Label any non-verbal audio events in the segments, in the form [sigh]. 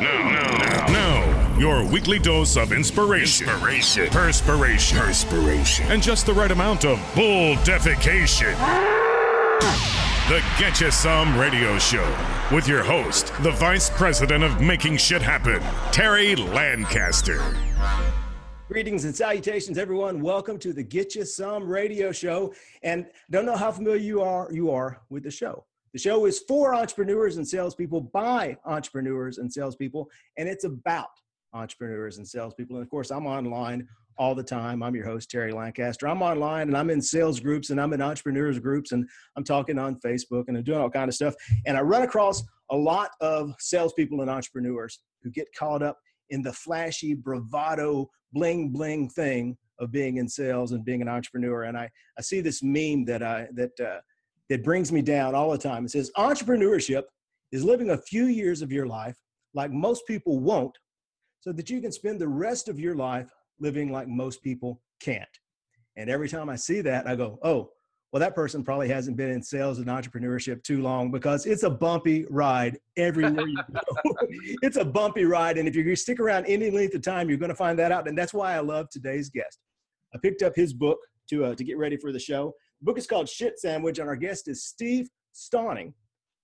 Now, now, now, your weekly dose of inspiration, inspiration, perspiration, perspiration, and just the right amount of bull defecation. The Get You Some Radio Show with your host, the Vice President of Making Shit Happen, Terry Lancaster. Greetings and salutations, everyone. Welcome to the Get You Some Radio Show. And don't know how familiar you are you are with the show. The show is for entrepreneurs and salespeople by entrepreneurs and salespeople, and it's about entrepreneurs and salespeople. And of course, I'm online all the time. I'm your host, Terry Lancaster. I'm online and I'm in sales groups and I'm in entrepreneurs groups and I'm talking on Facebook and I'm doing all kind of stuff. And I run across a lot of salespeople and entrepreneurs who get caught up in the flashy bravado bling bling thing of being in sales and being an entrepreneur. And I, I see this meme that I that uh, that brings me down all the time. It says entrepreneurship is living a few years of your life like most people won't, so that you can spend the rest of your life living like most people can't. And every time I see that, I go, oh, well, that person probably hasn't been in sales and entrepreneurship too long because it's a bumpy ride everywhere you go. [laughs] it's a bumpy ride. And if you stick around any length of time, you're going to find that out. And that's why I love today's guest. I picked up his book to, uh, to get ready for the show. Book is called Shit Sandwich, and our guest is Steve Stauning.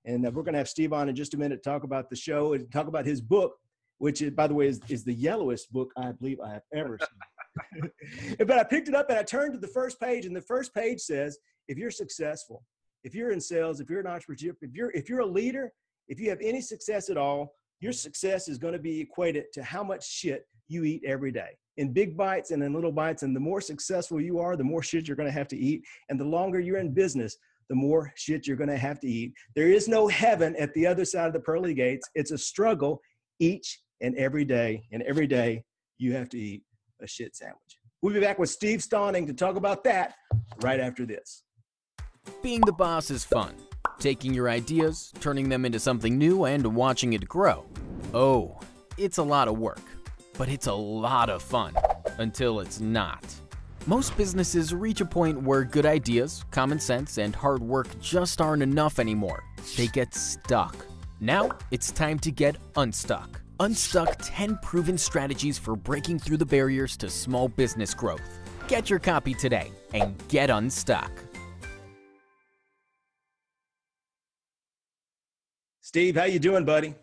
And uh, we're going to have Steve on in just a minute to talk about the show and talk about his book, which, is, by the way, is, is the yellowest book I believe I have ever seen. [laughs] but I picked it up and I turned to the first page, and the first page says, if you're successful, if you're in sales, if you're an entrepreneur, if you're if you're a leader, if you have any success at all, your success is going to be equated to how much shit you eat every day in big bites and in little bites. And the more successful you are, the more shit you're going to have to eat. And the longer you're in business, the more shit you're going to have to eat. There is no heaven at the other side of the pearly gates. It's a struggle each and every day. And every day you have to eat a shit sandwich. We'll be back with Steve Stauning to talk about that right after this. Being the boss is fun. Taking your ideas, turning them into something new, and watching it grow. Oh, it's a lot of work, but it's a lot of fun until it's not. Most businesses reach a point where good ideas, common sense, and hard work just aren't enough anymore. They get stuck. Now it's time to get unstuck. Unstuck 10 proven strategies for breaking through the barriers to small business growth. Get your copy today and get unstuck. Steve, how you doing, buddy?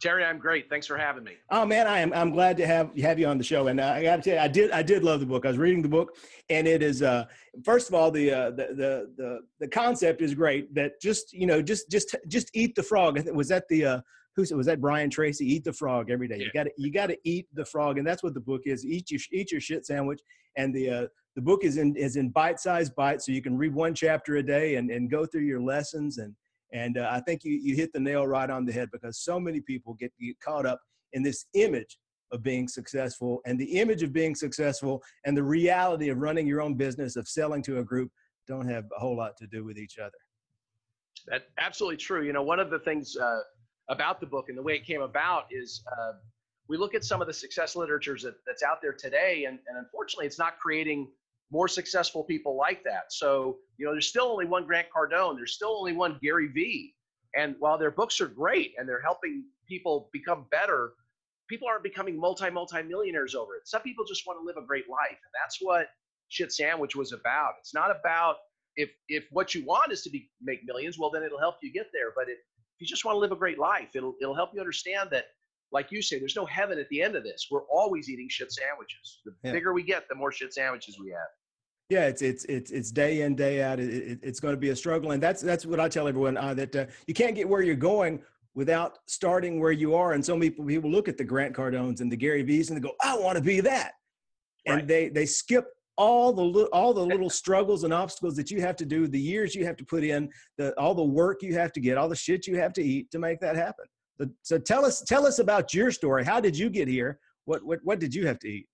Terry, I'm great. Thanks for having me. Oh man, I am. I'm glad to have have you on the show. And uh, I got to tell you, I did I did love the book. I was reading the book, and it is uh, first of all the, uh, the the the the concept is great. That just you know just just just eat the frog. Was that the uh, who was that Brian Tracy? Eat the frog every day. Yeah. You got to you got to eat the frog, and that's what the book is. Eat your eat your shit sandwich. And the uh, the book is in is in bite sized bites, so you can read one chapter a day and and go through your lessons and and uh, I think you, you hit the nail right on the head because so many people get, get caught up in this image of being successful and the image of being successful and the reality of running your own business, of selling to a group, don't have a whole lot to do with each other. That's absolutely true. You know, one of the things uh, about the book and the way it came about is uh, we look at some of the success literatures that, that's out there today, and, and unfortunately, it's not creating more successful people like that. So, you know, there's still only one Grant Cardone, there's still only one Gary Vee. And while their books are great and they're helping people become better, people aren't becoming multi multi millionaires over it. Some people just want to live a great life. And that's what Shit Sandwich was about. It's not about if if what you want is to be make millions, well then it'll help you get there. But if, if you just want to live a great life, it'll it'll help you understand that like you say, there's no heaven at the end of this. We're always eating shit sandwiches. The yeah. bigger we get, the more shit sandwiches we have. Yeah, it's it's it's it's day in day out. It, it, it's going to be a struggle, and that's that's what I tell everyone uh, that uh, you can't get where you're going without starting where you are. And so many people, people look at the Grant Cardones and the Gary Vee's and they go, "I want to be that," and they they skip all the all the [laughs] little struggles and obstacles that you have to do, the years you have to put in, the all the work you have to get, all the shit you have to eat to make that happen. So, so tell us tell us about your story. How did you get here? What what what did you have to eat?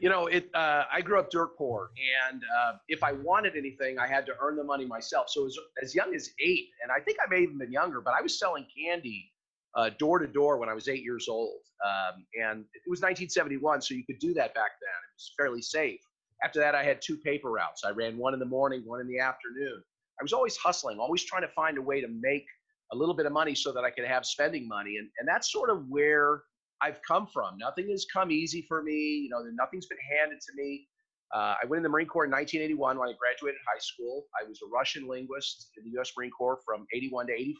You know, it. Uh, I grew up dirt poor, and uh, if I wanted anything, I had to earn the money myself. So as as young as eight, and I think I may even been younger, but I was selling candy uh, door to door when I was eight years old, um, and it was 1971, so you could do that back then. It was fairly safe. After that, I had two paper routes. I ran one in the morning, one in the afternoon. I was always hustling, always trying to find a way to make a little bit of money so that I could have spending money. And, and that's sort of where I've come from. Nothing has come easy for me. You know, nothing's been handed to me. Uh, I went in the Marine Corps in 1981 when I graduated high school. I was a Russian linguist in the U.S. Marine Corps from 81 to 85.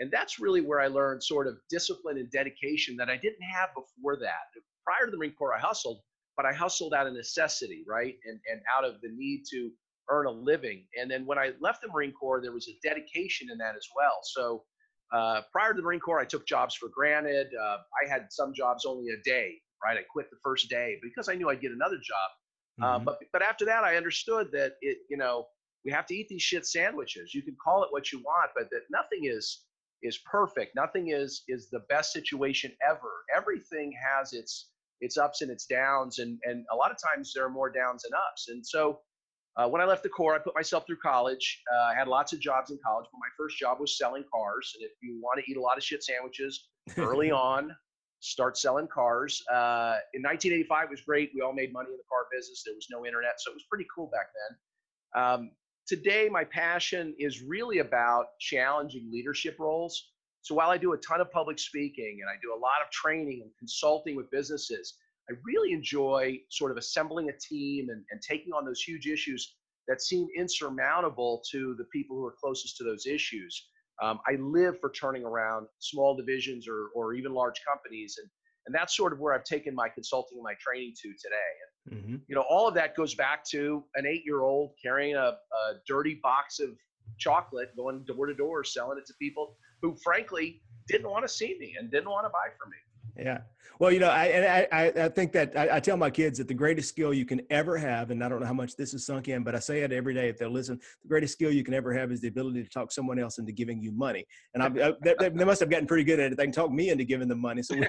And that's really where I learned sort of discipline and dedication that I didn't have before that. Prior to the Marine Corps, I hustled, but I hustled out of necessity, right? And, and out of the need to earn a living. And then when I left the Marine Corps, there was a dedication in that as well. So uh, prior to the Marine Corps, I took jobs for granted. Uh, I had some jobs only a day, right? I quit the first day because I knew I'd get another job. Uh, mm-hmm. but but after that, I understood that it, you know, we have to eat these shit sandwiches. You can call it what you want, but that nothing is is perfect. Nothing is is the best situation ever. Everything has its its ups and its downs, and and a lot of times there are more downs than ups. And so uh, when I left the Corps, I put myself through college. Uh, I had lots of jobs in college, but my first job was selling cars. And if you want to eat a lot of shit sandwiches early [laughs] on, start selling cars. Uh, in 1985 was great. We all made money in the car business. There was no internet, so it was pretty cool back then. Um, today, my passion is really about challenging leadership roles. So while I do a ton of public speaking and I do a lot of training and consulting with businesses, I really enjoy sort of assembling a team and, and taking on those huge issues that seem insurmountable to the people who are closest to those issues. Um, I live for turning around small divisions or, or even large companies. And, and that's sort of where I've taken my consulting and my training to today. And, mm-hmm. you know, all of that goes back to an eight year old carrying a, a dirty box of chocolate, going door to door, selling it to people who frankly didn't want to see me and didn't want to buy from me. Yeah. Well, you know, I and I, I think that I, I, tell my kids that the greatest skill you can ever have, and I don't know how much this is sunk in, but I say it every day if they'll listen. The greatest skill you can ever have is the ability to talk someone else into giving you money. And I, I they, they, must have gotten pretty good at it. They can talk me into giving them money. So we,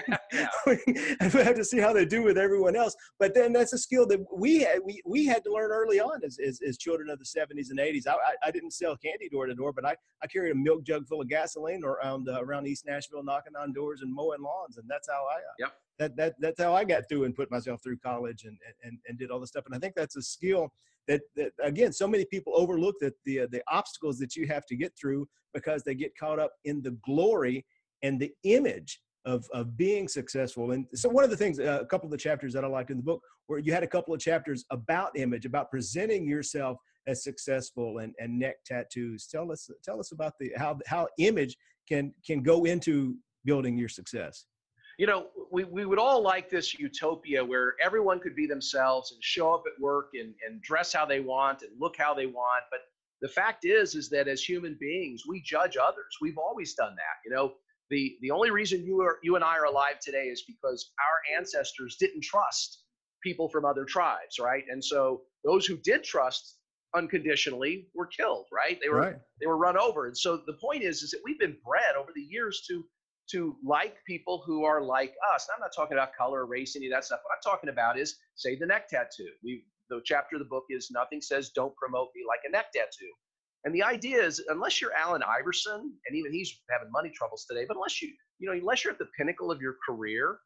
[laughs] [laughs] we, have to see how they do with everyone else. But then that's a skill that we had, we, we had to learn early on as, as, as children of the 70s and 80s. I, I, didn't sell candy door to door, but I, I carried a milk jug full of gasoline around uh, around East Nashville, knocking on doors and mowing lawns, and that's how I. Uh, yep that, that that's how I got through and put myself through college and, and, and did all this stuff. And I think that's a skill that, that again, so many people overlook that the, uh, the obstacles that you have to get through because they get caught up in the glory and the image of, of being successful. And so one of the things, uh, a couple of the chapters that I liked in the book where you had a couple of chapters about image, about presenting yourself as successful and, and neck tattoos. Tell us, tell us about the, how, how image can, can go into building your success you know, we, we would all like this utopia where everyone could be themselves and show up at work and, and dress how they want and look how they want. But the fact is, is that as human beings, we judge others. We've always done that. You know, the, the only reason you are you and I are alive today is because our ancestors didn't trust people from other tribes, right? And so those who did trust unconditionally were killed, right? They were right. they were run over. And so the point is, is that we've been bred over the years to to like people who are like us. I'm not talking about color, race, any of that stuff. What I'm talking about is, say, the neck tattoo. We the chapter of the book is nothing says don't promote me like a neck tattoo. And the idea is, unless you're Allen Iverson, and even he's having money troubles today, but unless you, you know, unless you're at the pinnacle of your career,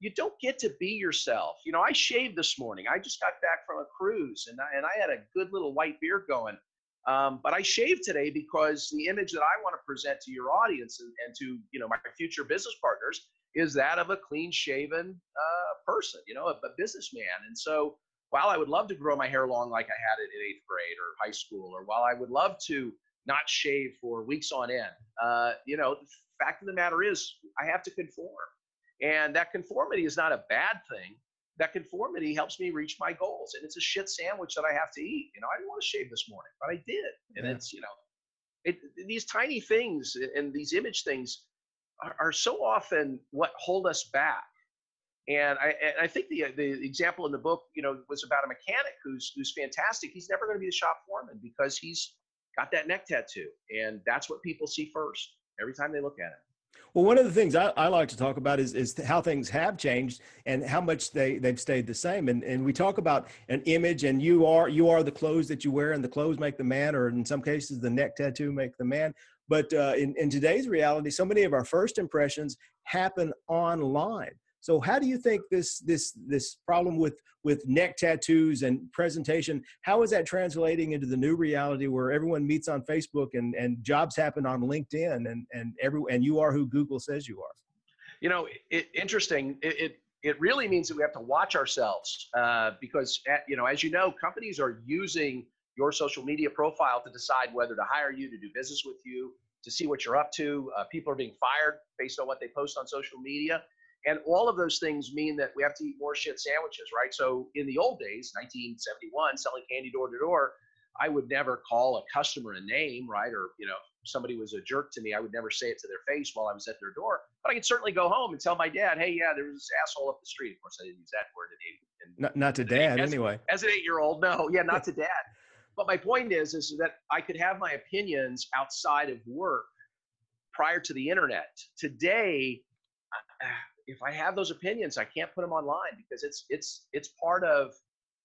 you don't get to be yourself. You know, I shaved this morning. I just got back from a cruise, and I, and I had a good little white beard going. Um, but I shaved today because the image that I want to present to your audience and, and to you know my future business partners is that of a clean shaven uh, person, you know, a, a, businessman. And so while I would love to grow my hair long like I had it in eighth grade or high school, or while I would love to not shave for weeks on end, uh, you know, the fact of the matter is I have to conform. And that conformity is not a bad thing that conformity helps me reach my goals. And it's a shit sandwich that I have to eat. You know, I didn't want to shave this morning, but I did. And yeah. it's, you know, it, these tiny things and these image things are, are, so often what hold us back. And I, and I think the, uh, the example in the book, you know, was about a mechanic who's, who's fantastic. He's never going to be the shop foreman because he's got that neck tattoo. And that's what people see first every time they look at it. Well, one of the things I, I, like to talk about is, is how things have changed and how much they, they've stayed the same. And, and we talk about an image and you are, you are the clothes that you wear and the clothes make the man, or in some cases, the neck tattoo make the man. But uh, in, in today's reality, so many of our first impressions happen online. So how do you think this this this problem with with neck tattoos and presentation, how is that translating into the new reality where everyone meets on Facebook and and jobs happen on LinkedIn and and every and you are who Google says you are? You know, it, interesting. It, it, it really means that we have to watch ourselves uh, because at, you know, as you know, companies are using your social media profile to decide whether to hire you, to do business with you, to see what you're up to. Uh, people are being fired based on what they post on social media. And all of those things mean that we have to eat more shit sandwiches, right? So in the old days, 1971, selling candy door to door, I would never call a customer a name, right? Or, you know, somebody was a jerk to me, I would never say it to their face while I was at their door. But I could certainly go home and tell my dad, hey, yeah, there was this asshole up the street. Of course, I didn't use that word. not, not to dad, as, anyway. As an eight year old, no, yeah, not to [laughs] dad. But my point is, is that I could have my opinions outside of work prior to the internet. Today, if I have those opinions, I can't put them online because it's it's it's part of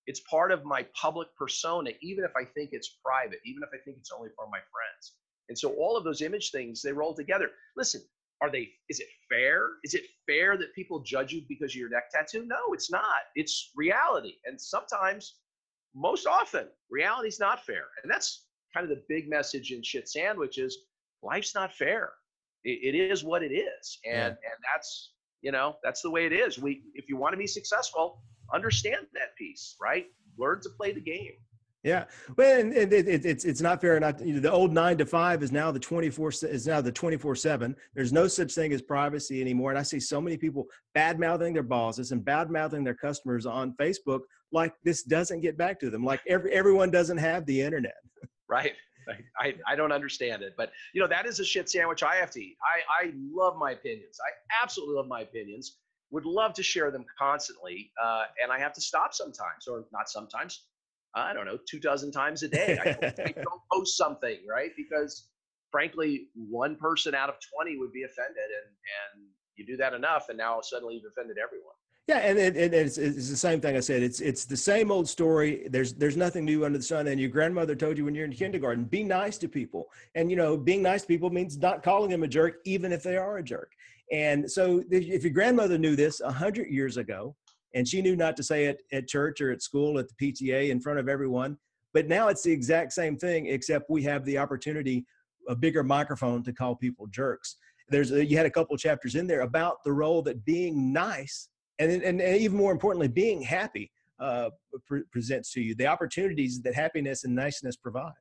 it's part of my public persona, even if I think it's private, even if I think it's only for my friends. And so all of those image things they roll together. Listen, are they? Is it fair? Is it fair that people judge you because of your neck tattoo? No, it's not. It's reality, and sometimes, most often, reality's not fair. And that's kind of the big message in shit sandwiches. Life's not fair. it, it is what it is, and yeah. and that's you know that's the way it is we if you want to be successful understand that piece right learn to play the game yeah, well, and, it, it, it's it's not fair. Not you know, the old nine to five is now the twenty four is now the twenty four seven. There's no such thing as privacy anymore, and I see so many people bad mouthing their bosses and bad mouthing their customers on Facebook, like this doesn't get back to them. Like every everyone doesn't have the internet. Right. I, I don't understand it, but you know that is a shit sandwich I have to eat. I I love my opinions. I absolutely love my opinions. Would love to share them constantly, uh, and I have to stop sometimes, or not sometimes. I don't know, two dozen times a day. I don't, I [laughs] don't post something right because, frankly, one person out of twenty would be offended, and and you do that enough, and now suddenly you've offended everyone. Yeah, and it, it, it's, it's the same thing I said. It's it's the same old story. There's there's nothing new under the sun. And your grandmother told you when you're in kindergarten, be nice to people. And you know, being nice to people means not calling them a jerk, even if they are a jerk. And so, if your grandmother knew this hundred years ago, and she knew not to say it at church or at school at the PTA in front of everyone, but now it's the exact same thing, except we have the opportunity, a bigger microphone to call people jerks. There's a, you had a couple chapters in there about the role that being nice and, and, and even more importantly, being happy uh, pre- presents to you the opportunities that happiness and niceness provide.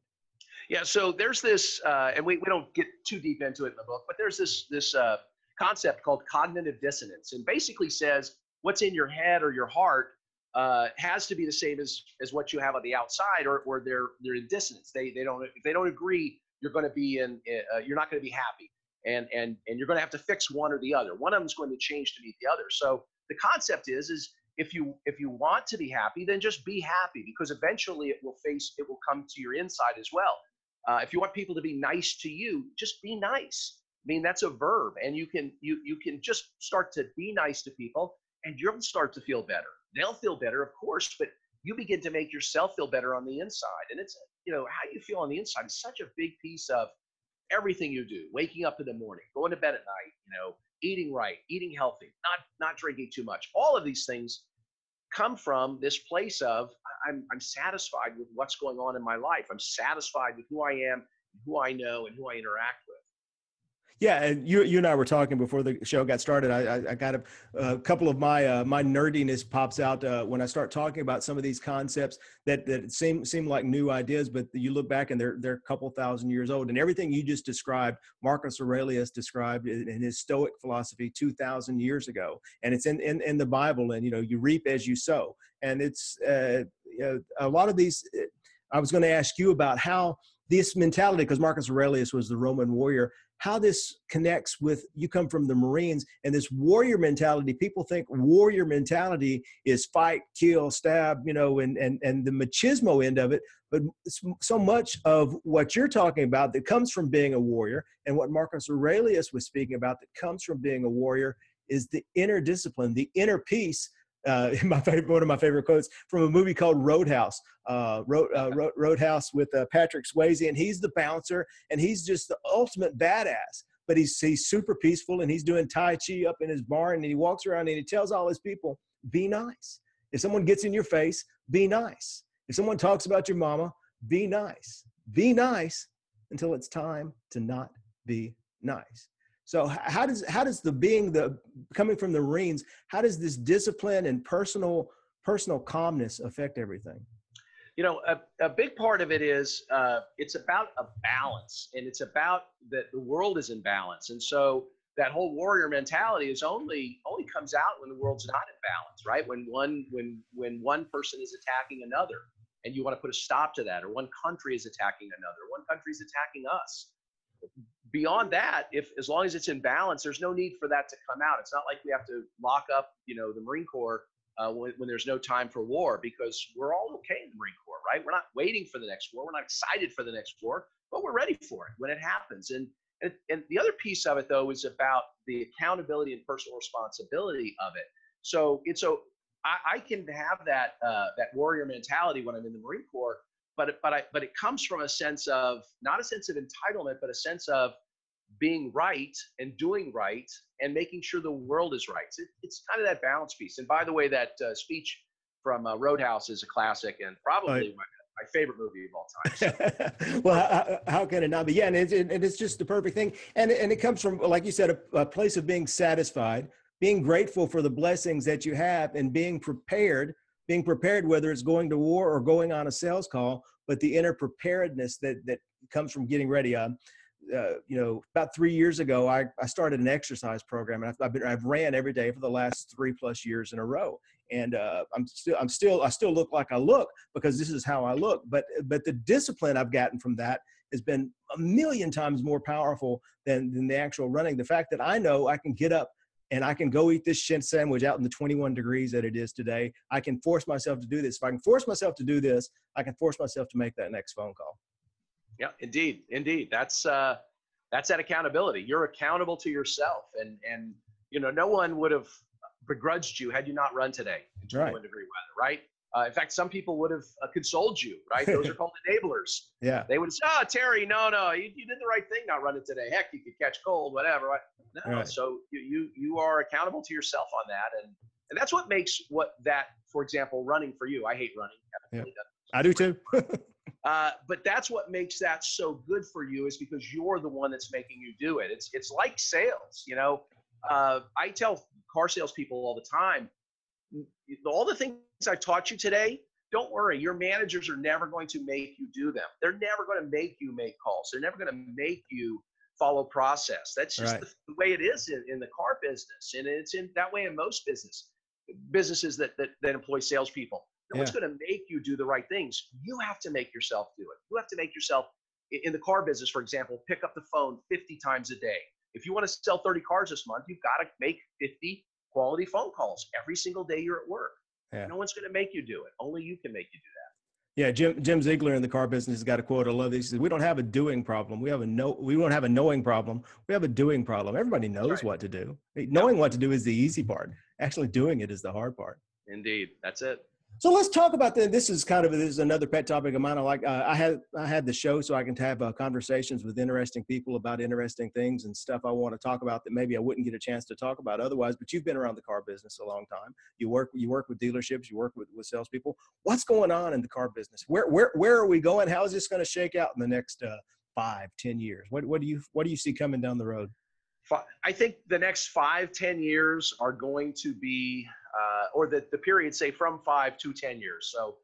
Yeah, so there's this, uh, and we, we don't get too deep into it in the book, but there's this this uh, concept called cognitive dissonance, and basically says what's in your head or your heart uh, has to be the same as as what you have on the outside, or or they're they're in dissonance. They they don't if they don't agree, you're going to be in uh, you're not going to be happy, and and and you're going to have to fix one or the other. One of them is going to change to meet the other. So the concept is is if you if you want to be happy then just be happy because eventually it will face it will come to your inside as well. Uh, if you want people to be nice to you just be nice. I mean that's a verb and you can you you can just start to be nice to people and you'll start to feel better. They'll feel better of course but you begin to make yourself feel better on the inside and it's you know how you feel on the inside is such a big piece of everything you do waking up in the morning going to bed at night you know eating right, eating healthy, not not drinking too much. All of these things come from this place of I'm I'm satisfied with what's going on in my life. I'm satisfied with who I am, who I know, and who I interact with. Yeah, and you you and I were talking before the show got started. I I, I got a, a, couple of my uh, my nerdiness pops out uh, when I start talking about some of these concepts that that seem seem like new ideas, but you look back and they're they're a couple thousand years old. And everything you just described, Marcus Aurelius described in his Stoic philosophy two thousand years ago, and it's in, in in the Bible. And you know, you reap as you sow, and it's uh, you know, a lot of these. I was going to ask you about how this mentality, because Marcus Aurelius was the Roman warrior, how this connects with you come from the Marines and this warrior mentality. People think warrior mentality is fight, kill, stab, you know, and and and the machismo end of it. But so much of what you're talking about that comes from being a warrior, and what Marcus Aurelius was speaking about that comes from being a warrior, is the inner discipline, the inner peace uh, [laughs] my favorite, one of my favorite quotes from a movie called Roadhouse. Uh, Road, uh, Roadhouse with uh, Patrick Swayze, and he's the bouncer, and he's just the ultimate badass. but he's he's super peaceful and he's doing tai chi up in his barn and he walks around and he tells all his people, be nice. If someone gets in your face, be nice. If someone talks about your mama, be nice. Be nice until it's time to not be nice. So how does how does the being the coming from the Marines, how does this discipline and personal personal calmness affect everything? You know, a, a big part of it is uh, it's about a balance, and it's about that the world is in balance, and so that whole warrior mentality is only only comes out when the world's not in balance, right? When one when when one person is attacking another, and you want to put a stop to that, or one country is attacking another, one country is attacking us. Beyond that, if as long as it's in balance, there's no need for that to come out. It's not like we have to lock up, you know, the Marine Corps uh, when, when, there's no time for war because we're all okay in the Marine Corps, right? We're not waiting for the next war. We're not excited for the next war, but we're ready for it when it happens. And and, and the other piece of it though is about the accountability and personal responsibility of it. So it's so I, I can have that uh, that warrior mentality when I'm in the Marine Corps, but but I but it comes from a sense of not a sense of entitlement, but a sense of being right and doing right and making sure the world is right. It, it's kind of that balance piece. And by the way, that uh, speech from uh, Roadhouse is a classic and probably my, my, favorite movie of all [laughs] time. So. well, how, how, can it not be? Yeah, and it's, and it's just the perfect thing. And, and it comes from, like you said, a, a place of being satisfied, being grateful for the blessings that you have, and being prepared being prepared, whether it's going to war or going on a sales call, but the inner preparedness that that comes from getting ready. Um, uh, you know, about three years ago, I, I started an exercise program, and I've, I've, been I've ran every day for the last three plus years in a row. And uh, I'm still I'm still I still look like I look because this is how I look. But but the discipline I've gotten from that has been a million times more powerful than than the actual running. The fact that I know I can get up and I can go eat this shit sandwich out in the 21 degrees that it is today. I can force myself to do this. If I can force myself to do this, I can force myself to make that next phone call. Yeah, indeed, indeed. That's uh, that's that accountability. You're accountable to yourself, and and you know no one would have begrudged you had you not run today in 21 right. degree weather, right? Uh, in fact, some people would have uh, consoled you, right? Those are [laughs] called enablers. Yeah. They would say, "Oh, Terry, no, no, you, you did the right thing not running today. Heck, you could catch cold, whatever." Right? No. Right. So you, you you are accountable to yourself on that, and and that's what makes what that, for example, running for you. I hate running. Yeah. I do too. [laughs] Uh, but that's what makes that so good for you is because you're the one that's making you do it. It's it's like sales, you know. Uh, I tell car salespeople all the time, all the things I taught you today. Don't worry, your managers are never going to make you do them. They're never going to make you make calls. They're never going to make you follow process. That's just right. the, the, way it is in, in the car business, and it's in that way in most business businesses that that, that employ salespeople. No yeah. one's going to make you do the right things. You have to make yourself do it. You have to make yourself, in the car business, for example, pick up the phone 50 times a day. If you want to sell 30 cars this month, you've got to make 50 quality phone calls every single day you're at work. Yeah. No one's going to make you do it. Only you can make you do that. Yeah, Jim Jim Ziegler in the car business has got a quote. I love this. He says, "We don't have a doing problem. We have a no. We don't have a knowing problem. We have a doing problem. Everybody knows right. what to do. Knowing what to do is the easy part. Actually, doing it is the hard part." Indeed, that's it. So let's talk about the, this. Is kind of this is another pet topic of mine. I like uh, I had I had the show so I can have uh, conversations with interesting people about interesting things and stuff I want to talk about that maybe I wouldn't get a chance to talk about otherwise. But you've been around the car business a long time. You work you work with dealerships. You work with with salespeople. What's going on in the car business? Where where where are we going? How is this going to shake out in the next uh, five ten years? What what do you what do you see coming down the road? I think the next five ten years are going to be uh, or the, the period say from five to 10 years. So,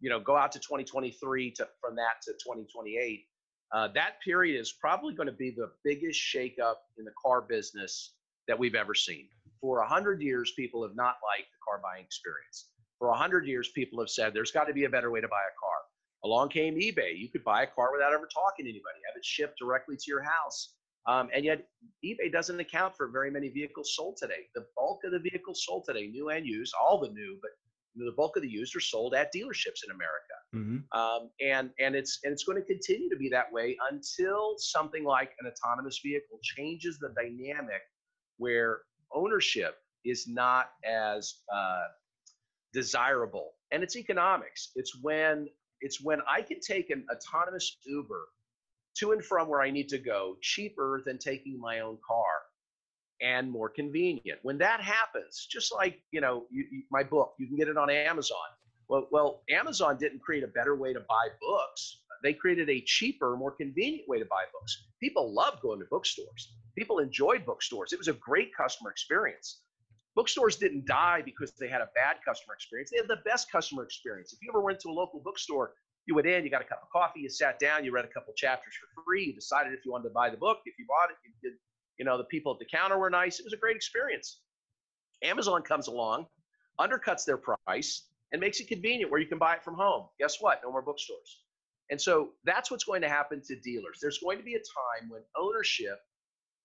you know, go out to 2023 to from that to 2028. Uh, that period is probably going to be the biggest shakeup in the car business that we've ever seen. For a hundred years, people have not liked the car buying experience. For a hundred years, people have said there's got to be a better way to buy a car. Along came eBay. You could buy a car without ever talking to anybody, have it shipped directly to your house. Um, and yet, eBay doesn't account for very many vehicles sold today. The bulk of the vehicles sold today, new and used, all the new, but the bulk of the used are sold at dealerships in America. Mm-hmm. Um, and and it's and it's going to continue to be that way until something like an autonomous vehicle changes the dynamic where ownership is not as uh, desirable. And it's economics. It's when it's when I can take an autonomous Uber to and from where I need to go cheaper than taking my own car and more convenient. When that happens, just like, you know, you, you, my book, you can get it on Amazon. Well, well, Amazon didn't create a better way to buy books. They created a cheaper, more convenient way to buy books. People love going to bookstores. People enjoyed bookstores. It was a great customer experience. Bookstores didn't die because they had a bad customer experience. They had the best customer experience. If you ever went to a local bookstore, you went in, you got a cup of coffee, you sat down, you read a couple chapters for free, you decided if you wanted to buy the book. If you bought it, you did, you know, the people at the counter were nice. It was a great experience. Amazon comes along, undercuts their price, and makes it convenient where you can buy it from home. Guess what? No more bookstores. And so that's what's going to happen to dealers. There's going to be a time when ownership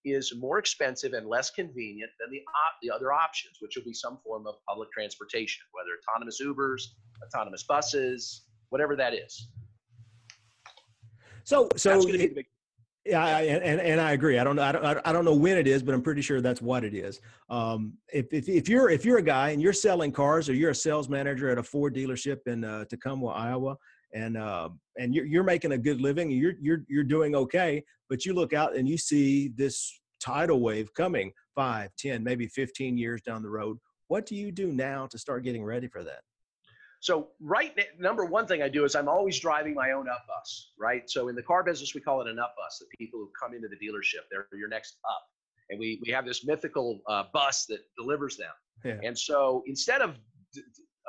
is more expensive and less convenient than the, op- the other options, which will be some form of public transportation, whether autonomous Ubers, autonomous buses, whatever that is. So, so yeah, I, and and I agree. I don't know. I don't. I don't know when it is, but I'm pretty sure that's what it is. Um, if, if if you're if you're a guy and you're selling cars, or you're a sales manager at a Ford dealership in uh, Tacoma, Iowa, and uh, and you're you're making a good living, you're you're you're doing okay, but you look out and you see this tidal wave coming, five, ten, maybe 15 years down the road. What do you do now to start getting ready for that? So right number one thing I do is I'm always driving my own up bus, right? So in the car business, we call it an up bus. The people who come into the dealership, they're your next up. And we, we have this mythical uh, bus that delivers them. Yeah. And so instead of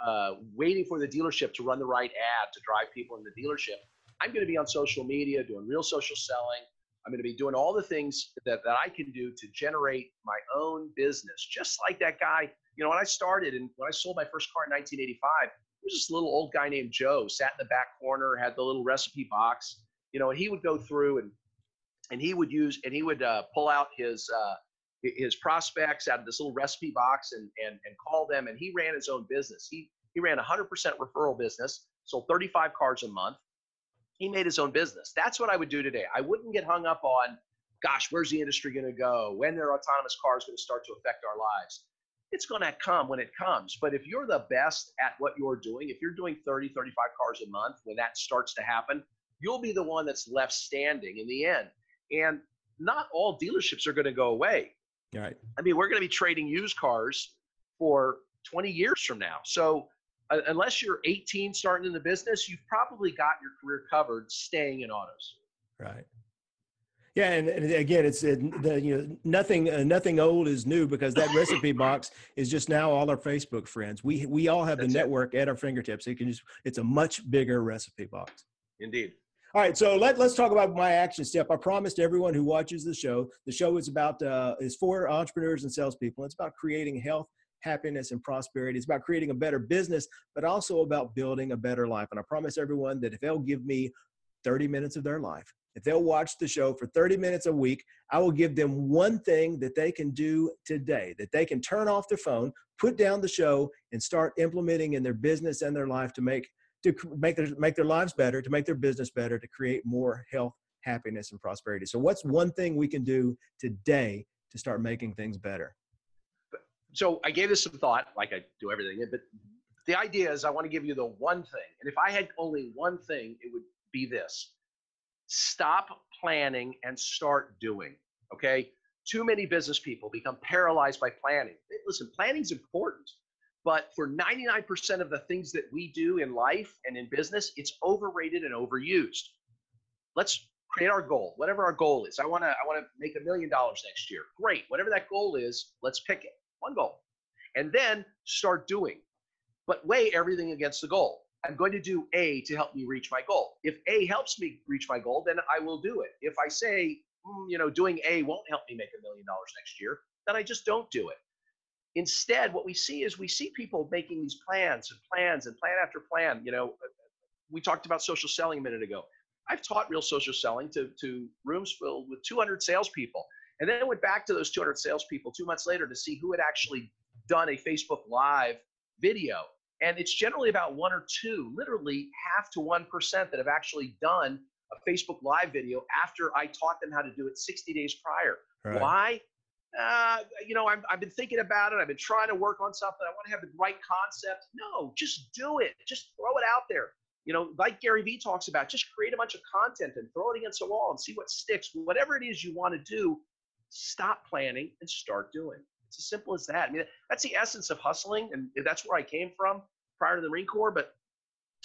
uh, waiting for the dealership to run the right ad to drive people in the dealership, I'm going to be on social media doing real social selling. I'm going to be doing all the things that, that I can do to generate my own business, just like that guy. You know, when I started and when I sold my first car in 1985, was this little old guy named Joe, sat in the back corner, had the little recipe box, you know, and he would go through and and he would use and he would uh, pull out his uh, his prospects out of this little recipe box and and and call them. And he ran his own business. He he ran a hundred percent referral business, sold 35 cars a month. He made his own business. That's what I would do today. I wouldn't get hung up on, gosh, where's the industry going to go? When are autonomous cars going to start to affect our lives? It's going to come when it comes. But if you're the best at what you're doing, if you're doing 30, 35 cars a month, when that starts to happen, you'll be the one that's left standing in the end. And not all dealerships are going to go away. Right. I mean, we're going to be trading used cars for 20 years from now. So uh, unless you're 18 starting in the business, you've probably got your career covered staying in autos. Right. Yeah, and, and again, it's uh, the, you know nothing uh, nothing old is new because that recipe [laughs] box is just now all our Facebook friends. We we all have That's the network it. at our fingertips. It can just it's a much bigger recipe box. Indeed. All right, so let, let's talk about my action step. I promised everyone who watches the show, the show is about uh, is for entrepreneurs and salespeople. It's about creating health, happiness, and prosperity. It's about creating a better business, but also about building a better life. And I promise everyone that if they'll give me 30 minutes of their life, if they'll watch the show for 30 minutes a week, I will give them one thing that they can do today, that they can turn off their phone, put down the show, and start implementing in their business and their life to make to make their make their lives better, to make their business better, to create more health, happiness, and prosperity. So, what's one thing we can do today to start making things better? So, I gave this some thought, like I do everything, but the idea is I want to give you the one thing. And if I had only one thing, it would be this stop planning and start doing. Okay. Too many business people become paralyzed by planning. Listen, planning is important, but for 99% of the things that we do in life and in business, it's overrated and overused. Let's create our goal, whatever our goal is. I want to I want to make a million dollars next year. Great. Whatever that goal is, let's pick it. One goal. And then start doing. But weigh everything against the goal. I'm going to do A to help me reach my goal. If A helps me reach my goal, then I will do it. If I say, mm, you know, doing A won't help me make a million dollars next year, then I just don't do it. Instead, what we see is we see people making these plans and plans and plan after plan. You know, we talked about social selling a minute ago. I've taught real social selling to, to rooms filled with 200 salespeople. And then went back to those 200 salespeople two months later to see who had actually done a Facebook Live video and it's generally about one or two, literally half to 1% that have actually done a Facebook Live video after I taught them how to do it 60 days prior. Right. Why? Uh, you know, i have been thinking about it. I've been trying to work on something. I want to have the right concept. No, just do it. Just throw it out there. you know, like Gary Vee talks about, just create a bunch of content and throw it against a wall and see what sticks. Whatever it is you want to do, stop planning and start doing. It's as simple as that. I mean, that's the essence of hustling, and that's where I came from prior to the Marine Corps. But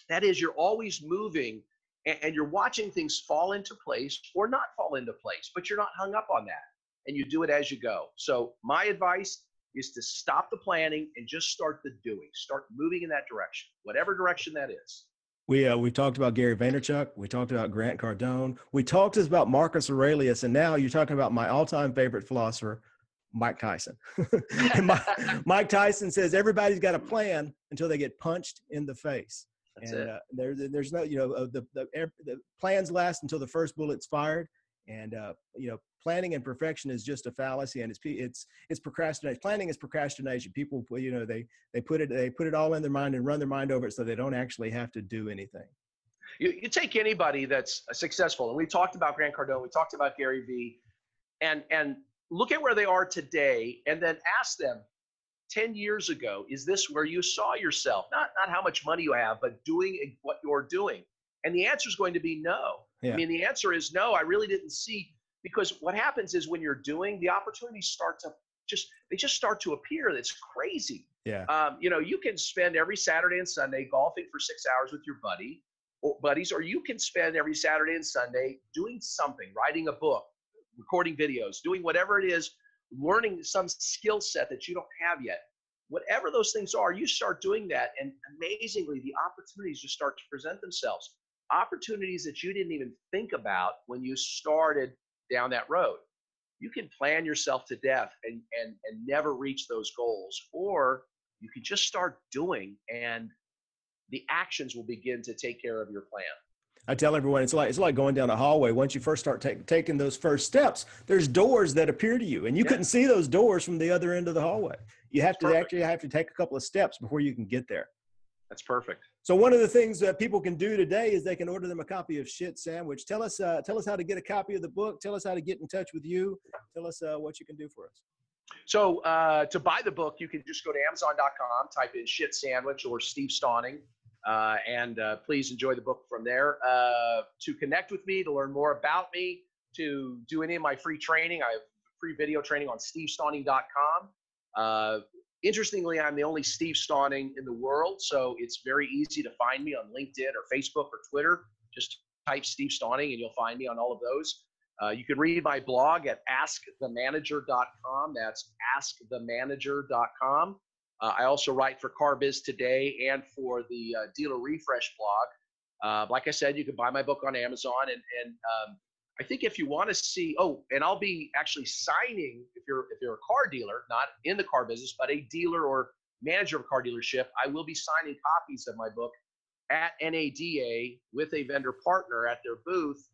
that is, you're always moving and, you're watching things fall into place or not fall into place, but you're not hung up on that, and you do it as you go. So my advice is to stop the planning and just start the doing. Start moving in that direction, whatever direction that is. We uh, we talked about Gary Vaynerchuk. We talked about Grant Cardone. We talked about Marcus Aurelius, and now you're talking about my all-time favorite philosopher, Mike Tyson. [laughs] Mike, [laughs] Mike, Tyson says everybody's got a plan until they get punched in the face. That's and. Uh, there, there's no, you know, uh, the, the the plans last until the first bullet's fired, and uh, you know, planning and perfection is just a fallacy, and it's it's it's procrastination. Planning is procrastination. People, you know, they they put it they put it all in their mind and run their mind over it, so they don't actually have to do anything. You, you take anybody that's successful, and we talked about Grant Cardone, we talked about Gary Vee, and and look at where they are today and then ask them 10 years ago is this where you saw yourself? Not not how much money you have but doing what you're doing. And the answer is going to be no. Yeah. i mean the answer is no i really didn't see because what happens is when you're doing the opportunities start to just they just start to appear it's crazy. Yeah. Um, you know you can spend every saturday and sunday golfing for six hours with your buddy or buddies or you can spend every saturday and sunday doing something writing a book recording videos, doing whatever it is, learning some skill set that you don't have yet. Whatever those things are, you start doing that, and amazingly, the opportunities just start to present themselves. Opportunities that you didn't even think about when you started down that road. You can plan yourself to death and, and, and never reach those goals, or you can just start doing, and the actions will begin to take care of your plan. I tell everyone it's like it's like going down a hallway. Once you first start take, taking those first steps, there's doors that appear to you, and you yeah. couldn't see those doors from the other end of the hallway. You have That's to perfect. actually have to take a couple of steps before you can get there. That's perfect. So one of the things that people can do today is they can order them a copy of Shit Sandwich. Tell us, uh, tell us how to get a copy of the book. Tell us how to get in touch with you. Tell us uh, what you can do for us. So uh, to buy the book, you can just go to Amazon.com, type in Shit Sandwich or Steve Stauning uh, and uh, please enjoy the book from there. Uh, to connect with me, to learn more about me, to do any of my free training, I have free video training on stevestauning.com. Uh, interestingly, I'm the only Steve Stauning in the world, so it's very easy to find me on LinkedIn or Facebook or Twitter. Just type Steve Stauning and you'll find me on all of those. Uh, you can read my blog at askthemanager.com. That's askthemanager.com. Uh, I also write for CarBiz Today and for the uh, Dealer Refresh blog. Uh, like I said, you can buy my book on Amazon. And, and um, I think if you want to see, oh, and I'll be actually signing if you're if you're a car dealer, not in the car business, but a dealer or manager of a car dealership, I will be signing copies of my book at NADA with a vendor partner at their booth.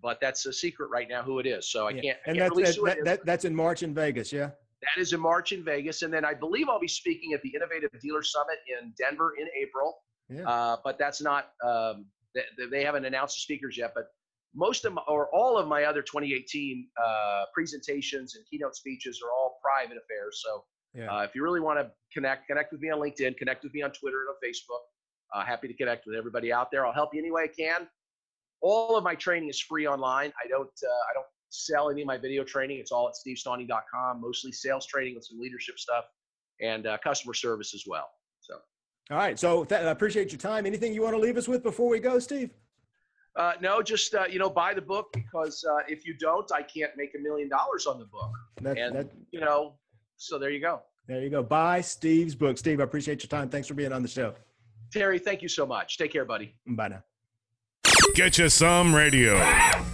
But that's a secret right now who it is. So I yeah. can't. I and can't that's, that, that, that's in March in Vegas, yeah. That is in March in Vegas. And then I believe I'll be speaking at the Innovative Dealer Summit in Denver in April. Yeah. Uh, but that's not, um, they, they, haven't announced the speakers yet. But most of my, or all of my other 2018 uh, presentations and keynote speeches are all private affairs. So yeah. uh, if you really want to connect, connect with me on LinkedIn, connect with me on Twitter and on Facebook. Uh, happy to connect with everybody out there. I'll help you any way I can. All of my training is free online. I don't, uh, I don't sell any of my video training. It's all at stevestauning.com, mostly sales training with some leadership stuff and uh, customer service as well. So, all right. So th- I appreciate your time. Anything you want to leave us with before we go, Steve? Uh, no, just uh, you know, buy the book because uh, if you don't, I can't make a million dollars on the book. That, and that, you know, so there you go. There you go. Buy Steve's book. Steve, I appreciate your time. Thanks for being on the show. Terry, thank you so much. Take care, buddy. Bye now. Get you some radio.